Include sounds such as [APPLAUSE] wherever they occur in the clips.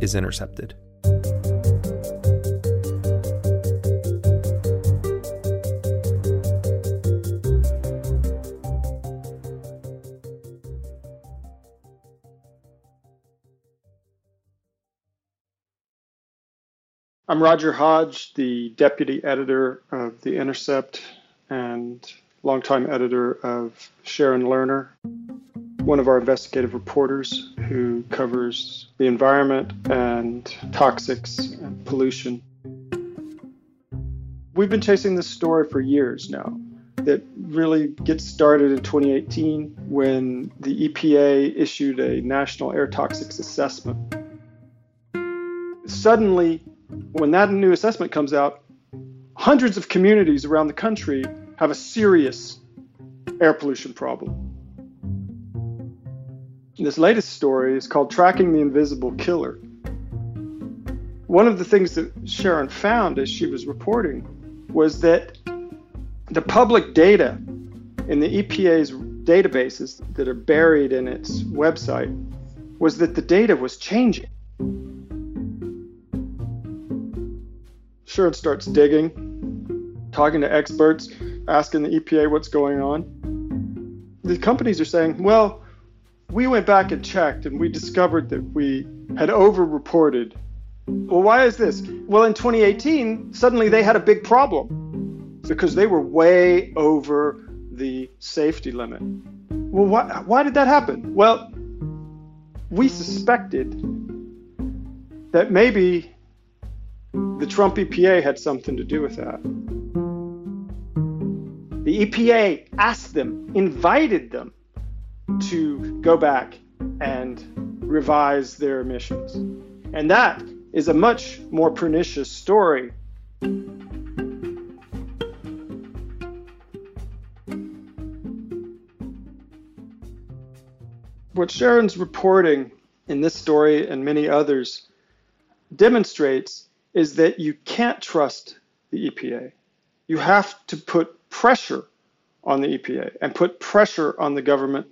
is Intercepted. I'm Roger Hodge, the deputy editor of The Intercept and longtime editor of Sharon Lerner, one of our investigative reporters who covers the environment and toxics and pollution. We've been chasing this story for years now. That really gets started in 2018 when the EPA issued a national air toxics assessment. Suddenly, when that new assessment comes out, hundreds of communities around the country have a serious air pollution problem. This latest story is called Tracking the Invisible Killer. One of the things that Sharon found as she was reporting was that the public data in the EPA's databases that are buried in its website was that the data was changing. Sharon starts digging, talking to experts, asking the EPA what's going on. The companies are saying, well, we went back and checked and we discovered that we had over-reported. Well, why is this? Well, in 2018, suddenly they had a big problem because they were way over the safety limit. Well, why, why did that happen? Well, we suspected that maybe the Trump EPA had something to do with that. The EPA asked them, invited them to go back and revise their emissions. And that is a much more pernicious story. What Sharon's reporting in this story and many others demonstrates is that you can't trust the EPA. You have to put pressure on the EPA and put pressure on the government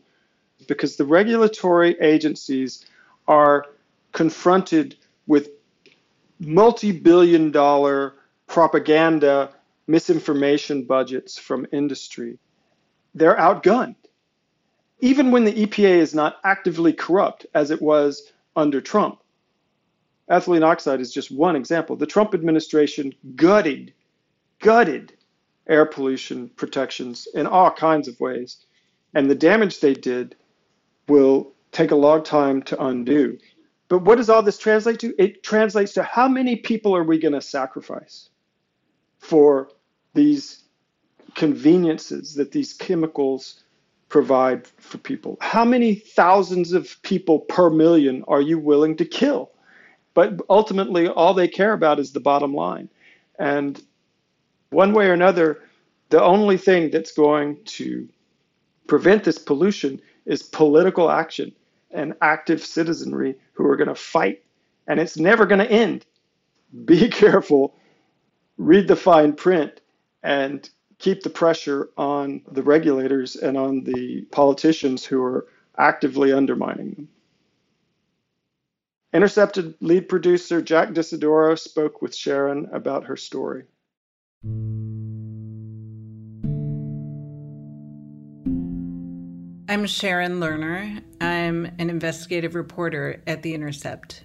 because the regulatory agencies are confronted with multi billion dollar propaganda misinformation budgets from industry. They're outgunned. Even when the EPA is not actively corrupt, as it was under Trump. Ethylene oxide is just one example. The Trump administration gutted, gutted air pollution protections in all kinds of ways. And the damage they did will take a long time to undo. But what does all this translate to? It translates to how many people are we going to sacrifice for these conveniences that these chemicals provide for people? How many thousands of people per million are you willing to kill? But ultimately, all they care about is the bottom line. And one way or another, the only thing that's going to prevent this pollution is political action and active citizenry who are going to fight, and it's never going to end. Be [LAUGHS] careful, read the fine print, and keep the pressure on the regulators and on the politicians who are actively undermining them. Intercepted lead producer Jack D'Isidoro spoke with Sharon about her story. I'm Sharon Lerner. I'm an investigative reporter at The Intercept.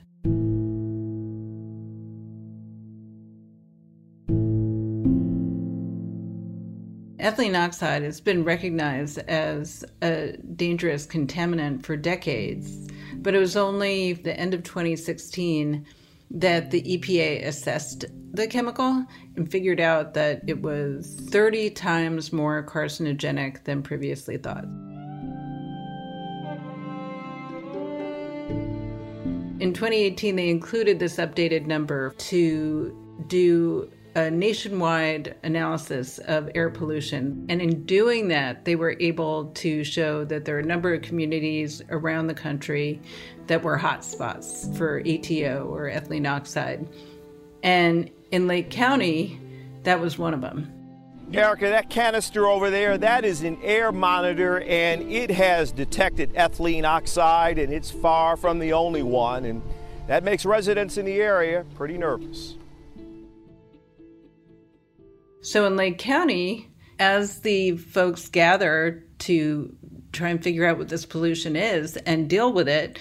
Ethylene oxide has been recognized as a dangerous contaminant for decades, but it was only the end of 2016 that the EPA assessed the chemical and figured out that it was 30 times more carcinogenic than previously thought. In 2018, they included this updated number to do a nationwide analysis of air pollution. And in doing that, they were able to show that there are a number of communities around the country that were hotspots for ETO or ethylene oxide. And in Lake County, that was one of them. Erica, that canister over there, that is an air monitor and it has detected ethylene oxide and it's far from the only one. And that makes residents in the area pretty nervous. So in Lake County, as the folks gather to try and figure out what this pollution is and deal with it,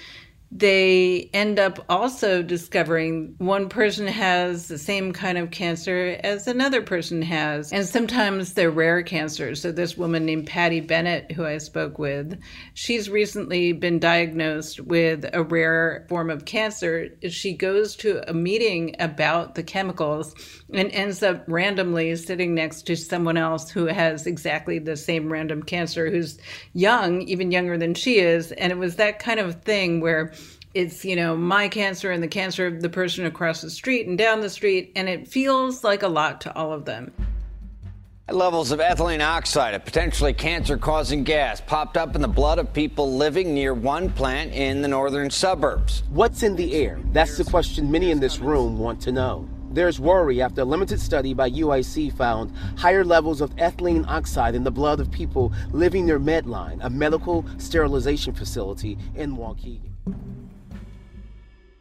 they end up also discovering one person has the same kind of cancer as another person has. And sometimes they're rare cancers. So, this woman named Patty Bennett, who I spoke with, she's recently been diagnosed with a rare form of cancer. She goes to a meeting about the chemicals and ends up randomly sitting next to someone else who has exactly the same random cancer, who's young, even younger than she is. And it was that kind of thing where it's you know my cancer and the cancer of the person across the street and down the street and it feels like a lot to all of them Levels of ethylene oxide, a potentially cancer causing gas, popped up in the blood of people living near one plant in the northern suburbs. What's in the air? That's the question many in this room want to know. There's worry after a limited study by UIC found higher levels of ethylene oxide in the blood of people living near Medline, a medical sterilization facility in Waukegan.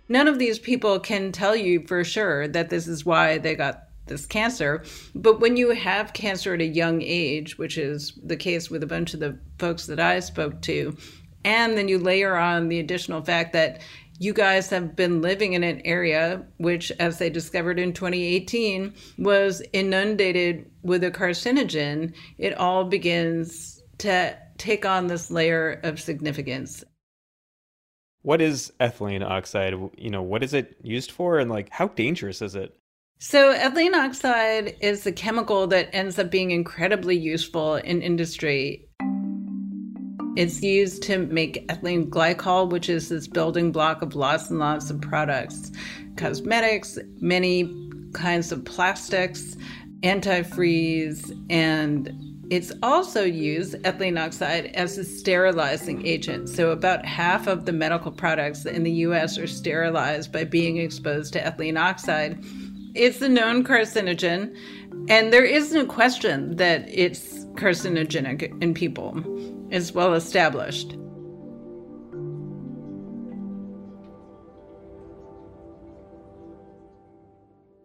None of these people can tell you for sure that this is why they got this cancer. But when you have cancer at a young age, which is the case with a bunch of the folks that I spoke to, and then you layer on the additional fact that you guys have been living in an area which, as they discovered in 2018, was inundated with a carcinogen, it all begins to take on this layer of significance what is ethylene oxide? You know, what is it used for and like how dangerous is it? So, ethylene oxide is a chemical that ends up being incredibly useful in industry. It's used to make ethylene glycol, which is this building block of lots and lots of products cosmetics, many kinds of plastics, antifreeze, and it's also used, ethylene oxide, as a sterilizing agent. So, about half of the medical products in the US are sterilized by being exposed to ethylene oxide. It's a known carcinogen, and there is no question that it's carcinogenic in people. It's well established.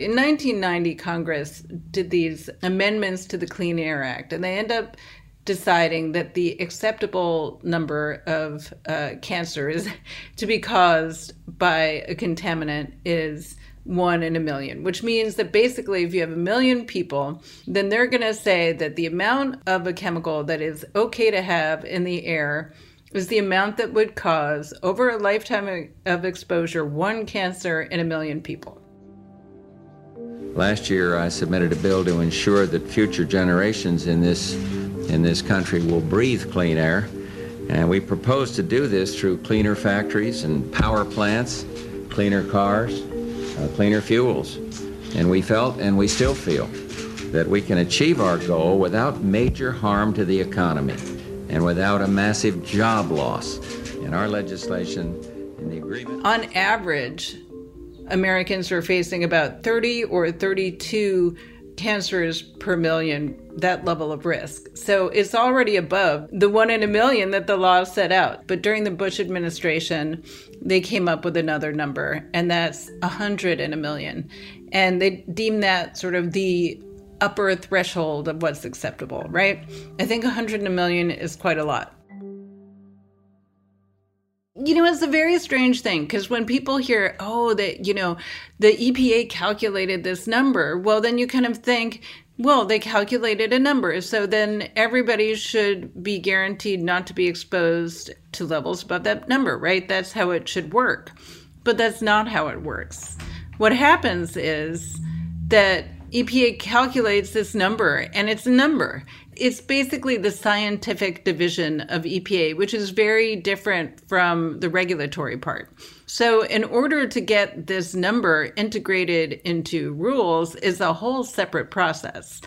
In 1990, Congress did these amendments to the Clean Air Act, and they end up deciding that the acceptable number of uh, cancers [LAUGHS] to be caused by a contaminant is one in a million, which means that basically, if you have a million people, then they're going to say that the amount of a chemical that is okay to have in the air is the amount that would cause, over a lifetime of exposure, one cancer in a million people. Last year, I submitted a bill to ensure that future generations in this, in this country will breathe clean air. And we propose to do this through cleaner factories and power plants, cleaner cars, uh, cleaner fuels. And we felt, and we still feel, that we can achieve our goal without major harm to the economy and without a massive job loss. In our legislation, in the agreement. On average, Americans are facing about 30 or 32 cancers per million, that level of risk. So it's already above the one in a million that the law set out. But during the Bush administration, they came up with another number, and that's 100 in a million. And they deem that sort of the upper threshold of what's acceptable, right? I think 100 in a million is quite a lot. You know, it's a very strange thing because when people hear, oh, that, you know, the EPA calculated this number, well, then you kind of think Well, they calculated a number. So then everybody should be guaranteed not to be exposed to levels above that number, right? That's how it should work. But that's not how it works. What happens is that EPA calculates this number, and it's a number. It's basically the scientific division of EPA, which is very different from the regulatory part. So, in order to get this number integrated into rules, is a whole separate process.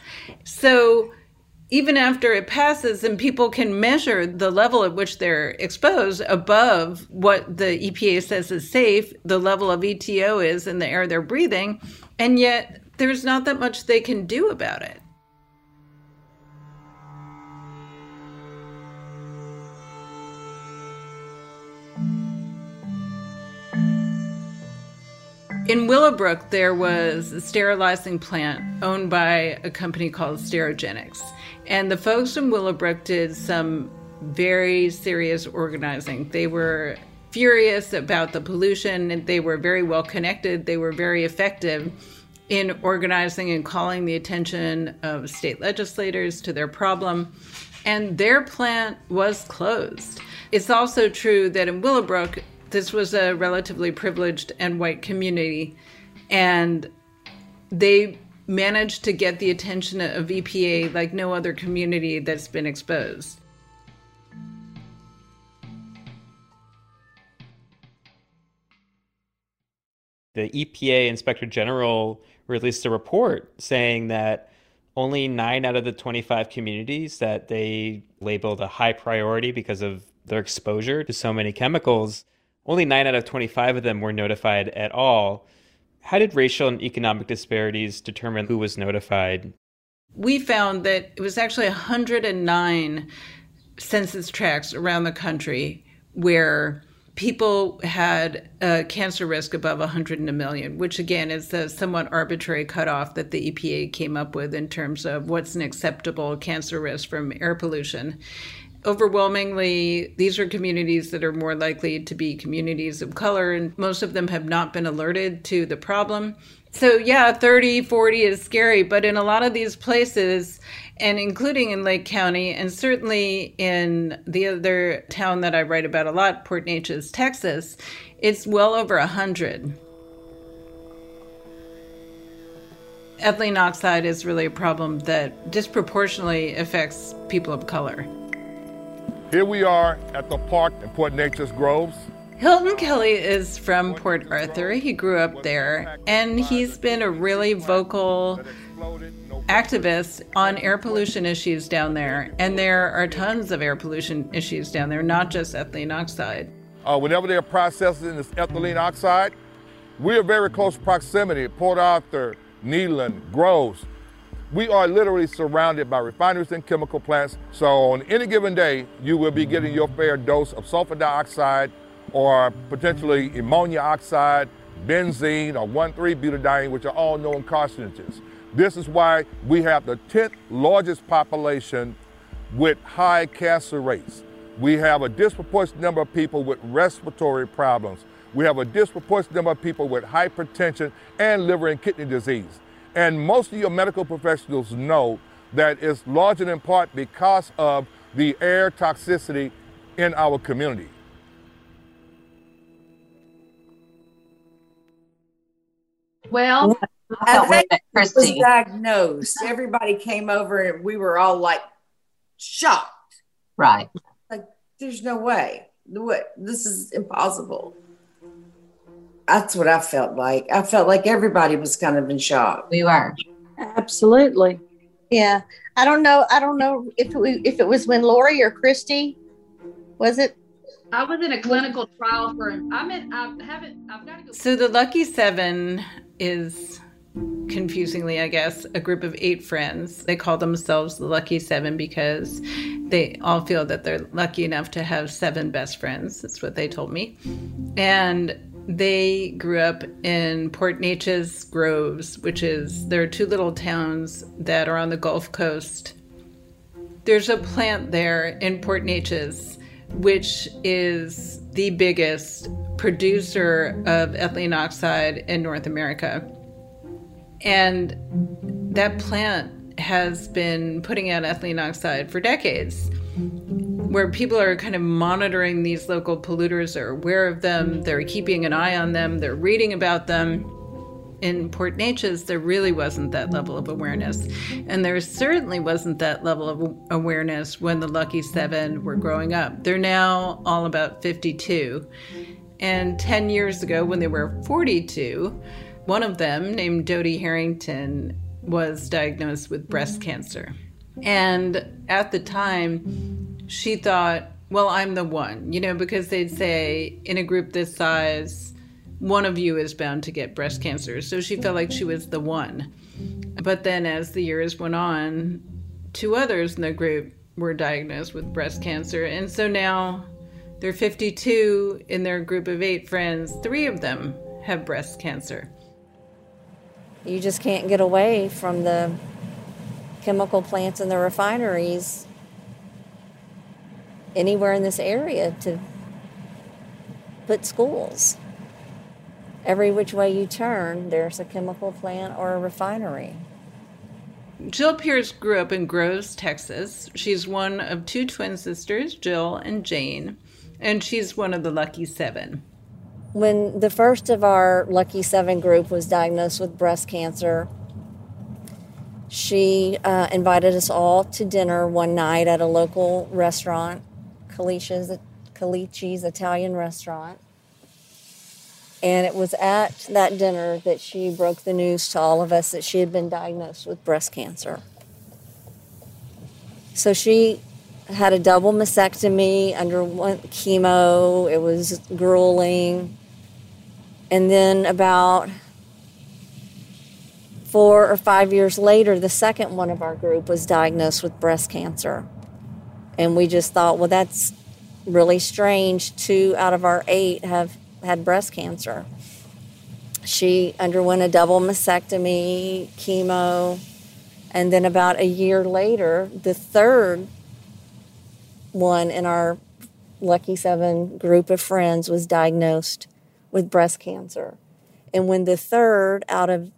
So, even after it passes and people can measure the level at which they're exposed above what the EPA says is safe, the level of ETO is in the air they're breathing, and yet there's not that much they can do about it. In Willowbrook, there was a sterilizing plant owned by a company called Sterigenics. And the folks in Willowbrook did some very serious organizing. They were furious about the pollution, and they were very well connected, they were very effective in organizing and calling the attention of state legislators to their problem. And their plant was closed. It's also true that in Willowbrook, this was a relatively privileged and white community, and they managed to get the attention of EPA like no other community that's been exposed. The EPA Inspector General released a report saying that only nine out of the 25 communities that they labeled a high priority because of their exposure to so many chemicals only 9 out of 25 of them were notified at all. How did racial and economic disparities determine who was notified? We found that it was actually 109 census tracts around the country where people had a cancer risk above 100 in a million, which again is a somewhat arbitrary cutoff that the EPA came up with in terms of what's an acceptable cancer risk from air pollution overwhelmingly, these are communities that are more likely to be communities of color, and most of them have not been alerted to the problem. So, yeah, 30, 40 is scary, but in a lot of these places, and including in Lake County, and certainly in the other town that I write about a lot, Port Neches, Texas, it's well over 100. Ethylene oxide is really a problem that disproportionately affects people of color. Here we are at the park in Port Neches Groves. Hilton Kelly is from Port Arthur. He grew up there, and he's been a really vocal activist on air pollution issues down there. And there are tons of air pollution issues down there, not just ethylene oxide. Uh, whenever they're processing this ethylene oxide, we're very close proximity. Port Arthur, Nederland, Groves, we are literally surrounded by refineries and chemical plants. So on any given day, you will be getting your fair dose of sulfur dioxide or potentially ammonia oxide, benzene, or 1,3-butadiene, which are all known carcinogens. This is why we have the 10th largest population with high cancer rates. We have a disproportionate number of people with respiratory problems. We have a disproportionate number of people with hypertension and liver and kidney disease. And most of your medical professionals know that it's largely in part because of the air toxicity in our community. Well, as I was diagnosed, everybody came over and we were all like shocked. Right. Like, there's no way. What? This is impossible that's what I felt like. I felt like everybody was kind of in shock. We were. Absolutely. Yeah. I don't know. I don't know if it, if it was when Lori or Christy was it? I was in a clinical trial for. I'm in. I haven't. I've got to go. So the lucky seven is confusingly, I guess, a group of eight friends. They call themselves the Lucky Seven because they all feel that they're lucky enough to have seven best friends. That's what they told me. And they grew up in Port Neches Groves, which is there are two little towns that are on the Gulf Coast. There's a plant there in Port Neches, which is the biggest producer of ethylene oxide in North America. And that plant has been putting out ethylene oxide for decades, where people are kind of monitoring these local polluters, they're aware of them, they're keeping an eye on them, they're reading about them. In Port Neches, there really wasn't that level of awareness. And there certainly wasn't that level of awareness when the Lucky Seven were growing up. They're now all about 52. And 10 years ago, when they were 42, one of them, named Dodie Harrington, was diagnosed with breast cancer. And at the time, she thought, well, I'm the one, you know, because they'd say in a group this size, one of you is bound to get breast cancer. So she felt like she was the one. But then as the years went on, two others in the group were diagnosed with breast cancer. And so now they're 52 in their group of eight friends, three of them have breast cancer. You just can't get away from the chemical plants and the refineries anywhere in this area to put schools. Every which way you turn, there's a chemical plant or a refinery. Jill Pierce grew up in Groves, Texas. She's one of two twin sisters, Jill and Jane, and she's one of the lucky seven. When the first of our Lucky Seven group was diagnosed with breast cancer, she uh, invited us all to dinner one night at a local restaurant, Calici's Italian restaurant. And it was at that dinner that she broke the news to all of us that she had been diagnosed with breast cancer. So she had a double mastectomy, underwent chemo. It was grueling. And then about four or five years later, the second one of our group was diagnosed with breast cancer. And we just thought, well, that's really strange. Two out of our eight have had breast cancer. She underwent a double mastectomy, chemo, and then about a year later, the third one in our Lucky Seven group of friends was diagnosed with breast cancer. And when the third out of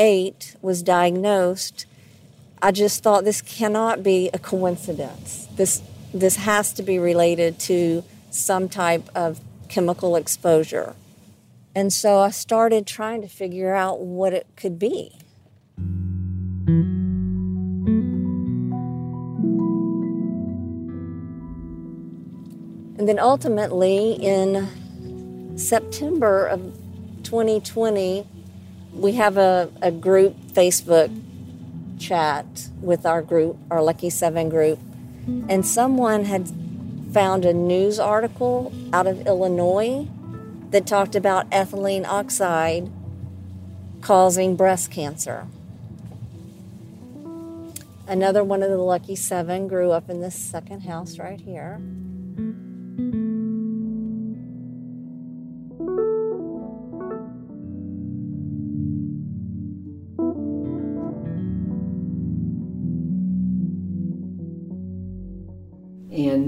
eight was diagnosed, I just thought this cannot be a coincidence. This this has to be related to some type of chemical exposure. And so I started trying to figure out what it could be. And then ultimately, in September of 2020, we have a, a group Facebook chat with our group, our Lucky Seven group, and someone had found a news article out of Illinois that talked about ethylene oxide causing breast cancer. Another one of the lucky seven grew up in this second house right here.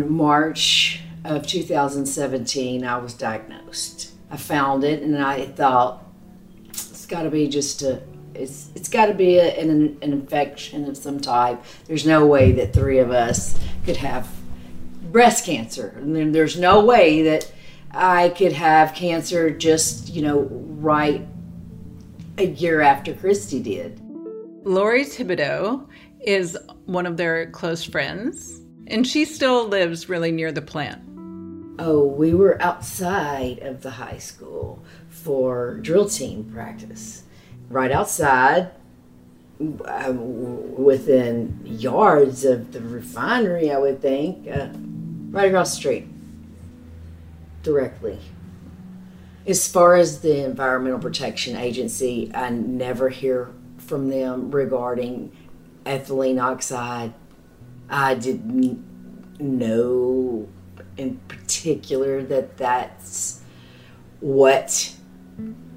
In March of 2017, I was diagnosed. I found it and I thought, it's got to be just a, it's, it's got to be a, an, an infection of some type. There's no way that three of us could have breast cancer. And then there's no way that I could have cancer just, you know, right a year after Christy did. Lori Thibodeau is one of their close friends and she still lives really near the plant. Oh, we were outside of the high school for drill team practice. Right outside, um, within yards of the refinery, I would think, uh, right across the street, directly. As far as the Environmental Protection Agency, I never hear from them regarding ethylene oxide I didn't know in particular that that's what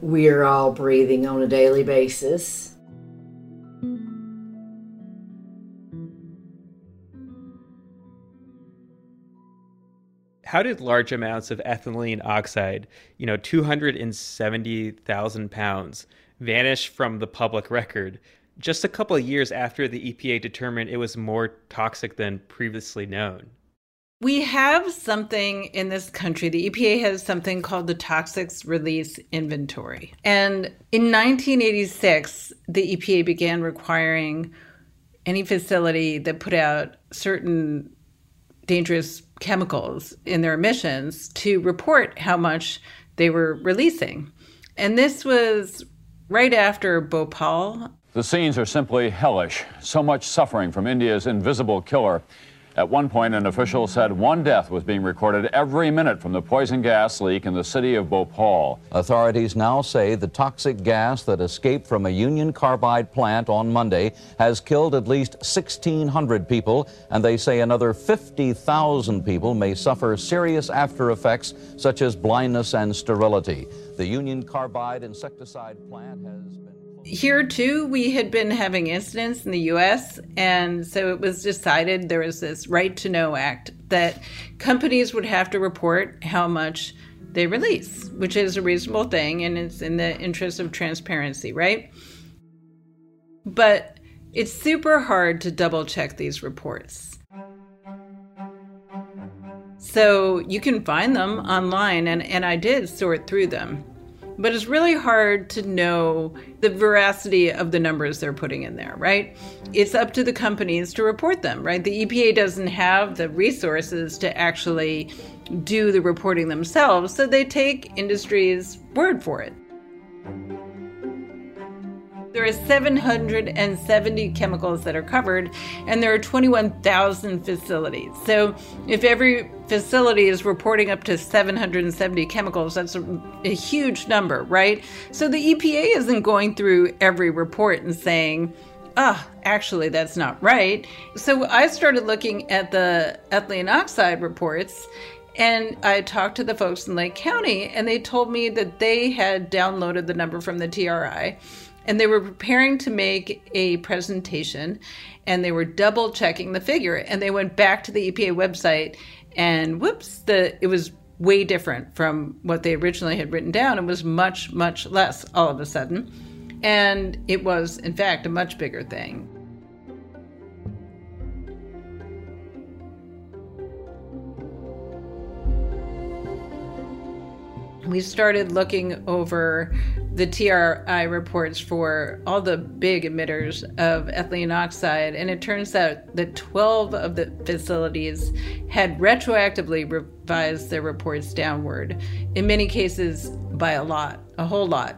we're all breathing on a daily basis. How did large amounts of ethylene oxide, you know, 270,000 pounds, vanish from the public record just a couple of years after the EPA determined it was more toxic than previously known. We have something in this country. The EPA has something called the Toxics Release Inventory. And in 1986, the EPA began requiring any facility that put out certain dangerous chemicals in their emissions to report how much they were releasing. And this was right after Bhopal. The scenes are simply hellish. So much suffering from India's invisible killer. At one point, an official said one death was being recorded every minute from the poison gas leak in the city of Bhopal. Authorities now say the toxic gas that escaped from a Union Carbide plant on Monday has killed at least 1,600 people, and they say another 50,000 people may suffer serious after effects such as blindness and sterility. The Union Carbide insecticide plant has been here too we had been having incidents in the US and so it was decided there was this right to know act that companies would have to report how much they release which is a reasonable thing and it's in the interest of transparency right? But it's super hard to double check these reports. So you can find them online and, and i did sort through them but it's really hard to know the veracity of the numbers they're putting in there, right? It's up to the companies to report them, right? The EPA doesn't have the resources to actually do the reporting themselves, so they take industry's word for it. There are 770 chemicals that are covered, and there are 21,000 facilities. So, if every facility is reporting up to 770 chemicals, that's a, a huge number, right? So, the EPA isn't going through every report and saying, ah, oh, actually, that's not right. So, I started looking at the ethylene oxide reports. And I talked to the folks in Lake County, and they told me that they had downloaded the number from the TRI and they were preparing to make a presentation and they were double checking the figure and they went back to the EPA website and whoops the it was way different from what they originally had written down. It was much much less all of a sudden. And it was in fact a much bigger thing we started looking over the TRI reports for all the big emitters of ethylene oxide, and it turns out that 12 of the facilities had retroactively revised their reports downward, in many cases by a lot, a whole lot.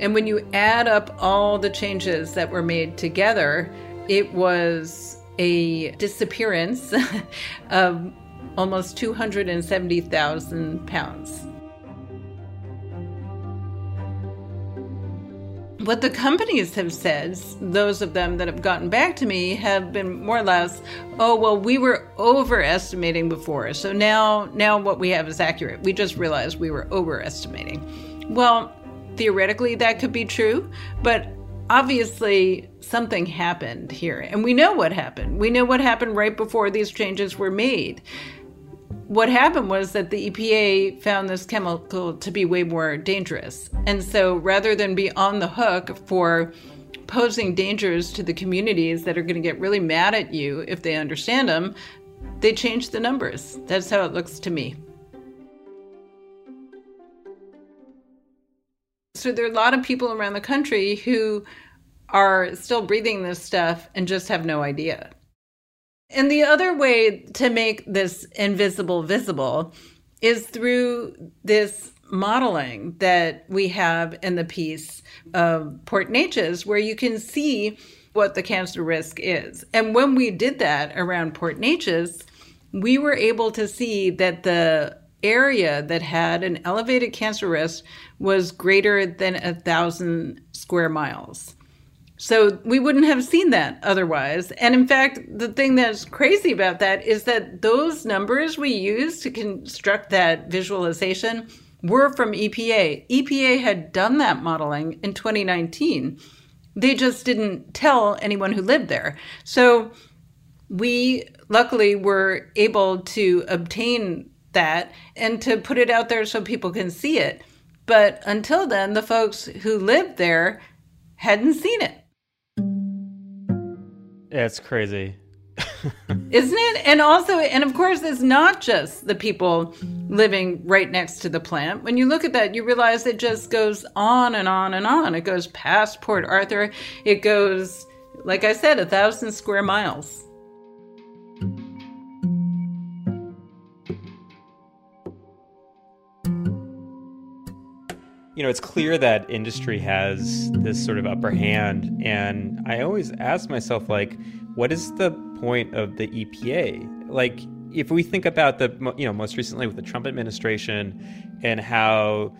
And when you add up all the changes that were made together, it was a disappearance [LAUGHS] of almost 270,000 pounds. What the companies have said, those of them that have gotten back to me, have been more or less, oh well, we were overestimating before, so now now what we have is accurate. We just realized we were overestimating. Well, theoretically that could be true, but obviously something happened here, and we know what happened. We know what happened right before these changes were made what happened was that the EPA found this chemical to be way more dangerous. And so rather than be on the hook for posing dangers to the communities that are going to get really mad at you if they understand them, they changed the numbers. That's how it looks to me. So there are a lot of people around the country who are still breathing this stuff and just have no idea. And the other way to make this invisible visible is through this modeling that we have in the piece of Port Neches, where you can see what the cancer risk is. And when we did that around Port Neches, we were able to see that the area that had an elevated cancer risk was greater than a thousand square miles. So we wouldn't have seen that otherwise. And in fact, the thing that's crazy about that is that those numbers we used to construct that visualization were from EPA. EPA had done that modeling in 2019. They just didn't tell anyone who lived there. So we luckily were able to obtain that and to put it out there so people can see it. But until then, the folks who lived there hadn't seen it. It's crazy. Isn't it? And also, and of course, it's not just the people living right next to the plant. When you look at that, you realize it just goes on and on and on. It goes past Port Arthur. It goes, like I said, a thousand square miles. You know, it's clear that industry has this sort of upper hand. And I always ask myself, like, what is the point of the EPA? Like, if we think about the, you know, most recently with the Trump administration and how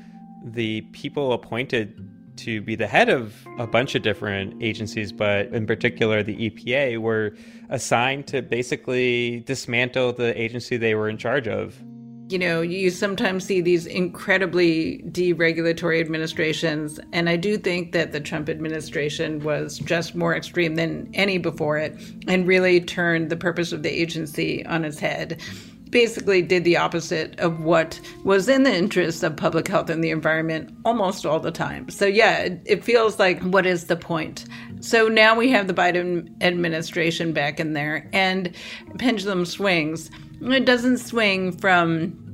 the people appointed to be the head of a bunch of different agencies, but in particular the EPA, were assigned to basically dismantle the agency they were in charge of you know, you sometimes see these incredibly deregulatory administrations. And I do think that the Trump administration was just more extreme than any before it and really turned the purpose of the agency on its head. Basically, did the opposite of what was in the interest of public health and the environment almost all the time. So, yeah, it, it feels like what is the point? So now we have the Biden administration back in there, and pendulum swings it doesn't swing from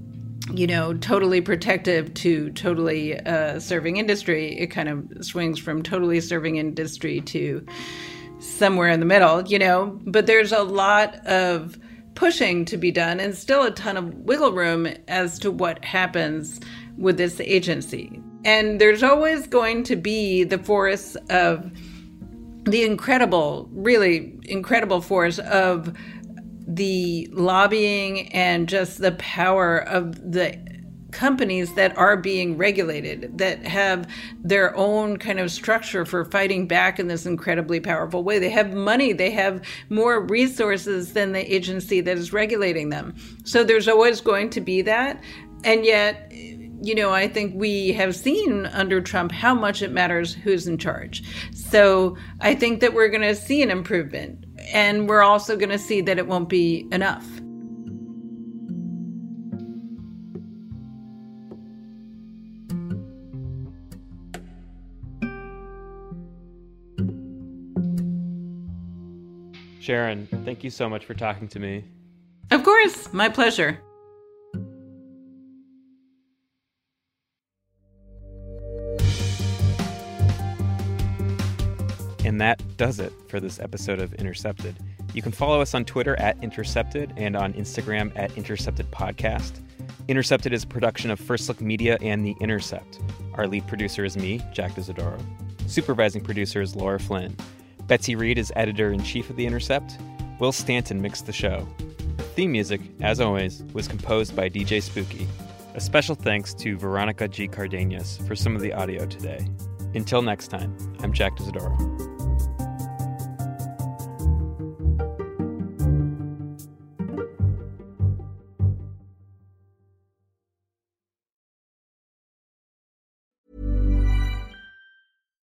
you know, totally protective to totally uh, serving industry. It kind of swings from totally serving industry to somewhere in the middle, you know. But there's a lot of pushing to be done and still a ton of wiggle room as to what happens with this agency. And there's always going to be the force of the incredible, really incredible force of the lobbying and just the power of the companies that are being regulated that have their own kind of structure for fighting back in this incredibly powerful way. They have money, they have more resources than the agency that is regulating them. So there's always going to be that. And yet, you know, I think we have seen under Trump how much it matters who's in charge. So I think that we're going to see an improvement and we're also going to see that it won't be enough. Sharon, thank you so much for talking to me. Of course, my pleasure. And that does it for this episode of Intercepted. You can follow us on Twitter at Intercepted and on Instagram at Intercepted Podcast. Intercepted is a production of First Look Media and The Intercept. Our lead producer is me, Jack D'Isidoro. Supervising producer is Laura Flynn. Betsy Reed is editor in chief of The Intercept. Will Stanton mixed the show. Theme music, as always, was composed by DJ Spooky. A special thanks to Veronica G. Cardenas for some of the audio today. Until next time, I'm Jack D'Isidoro.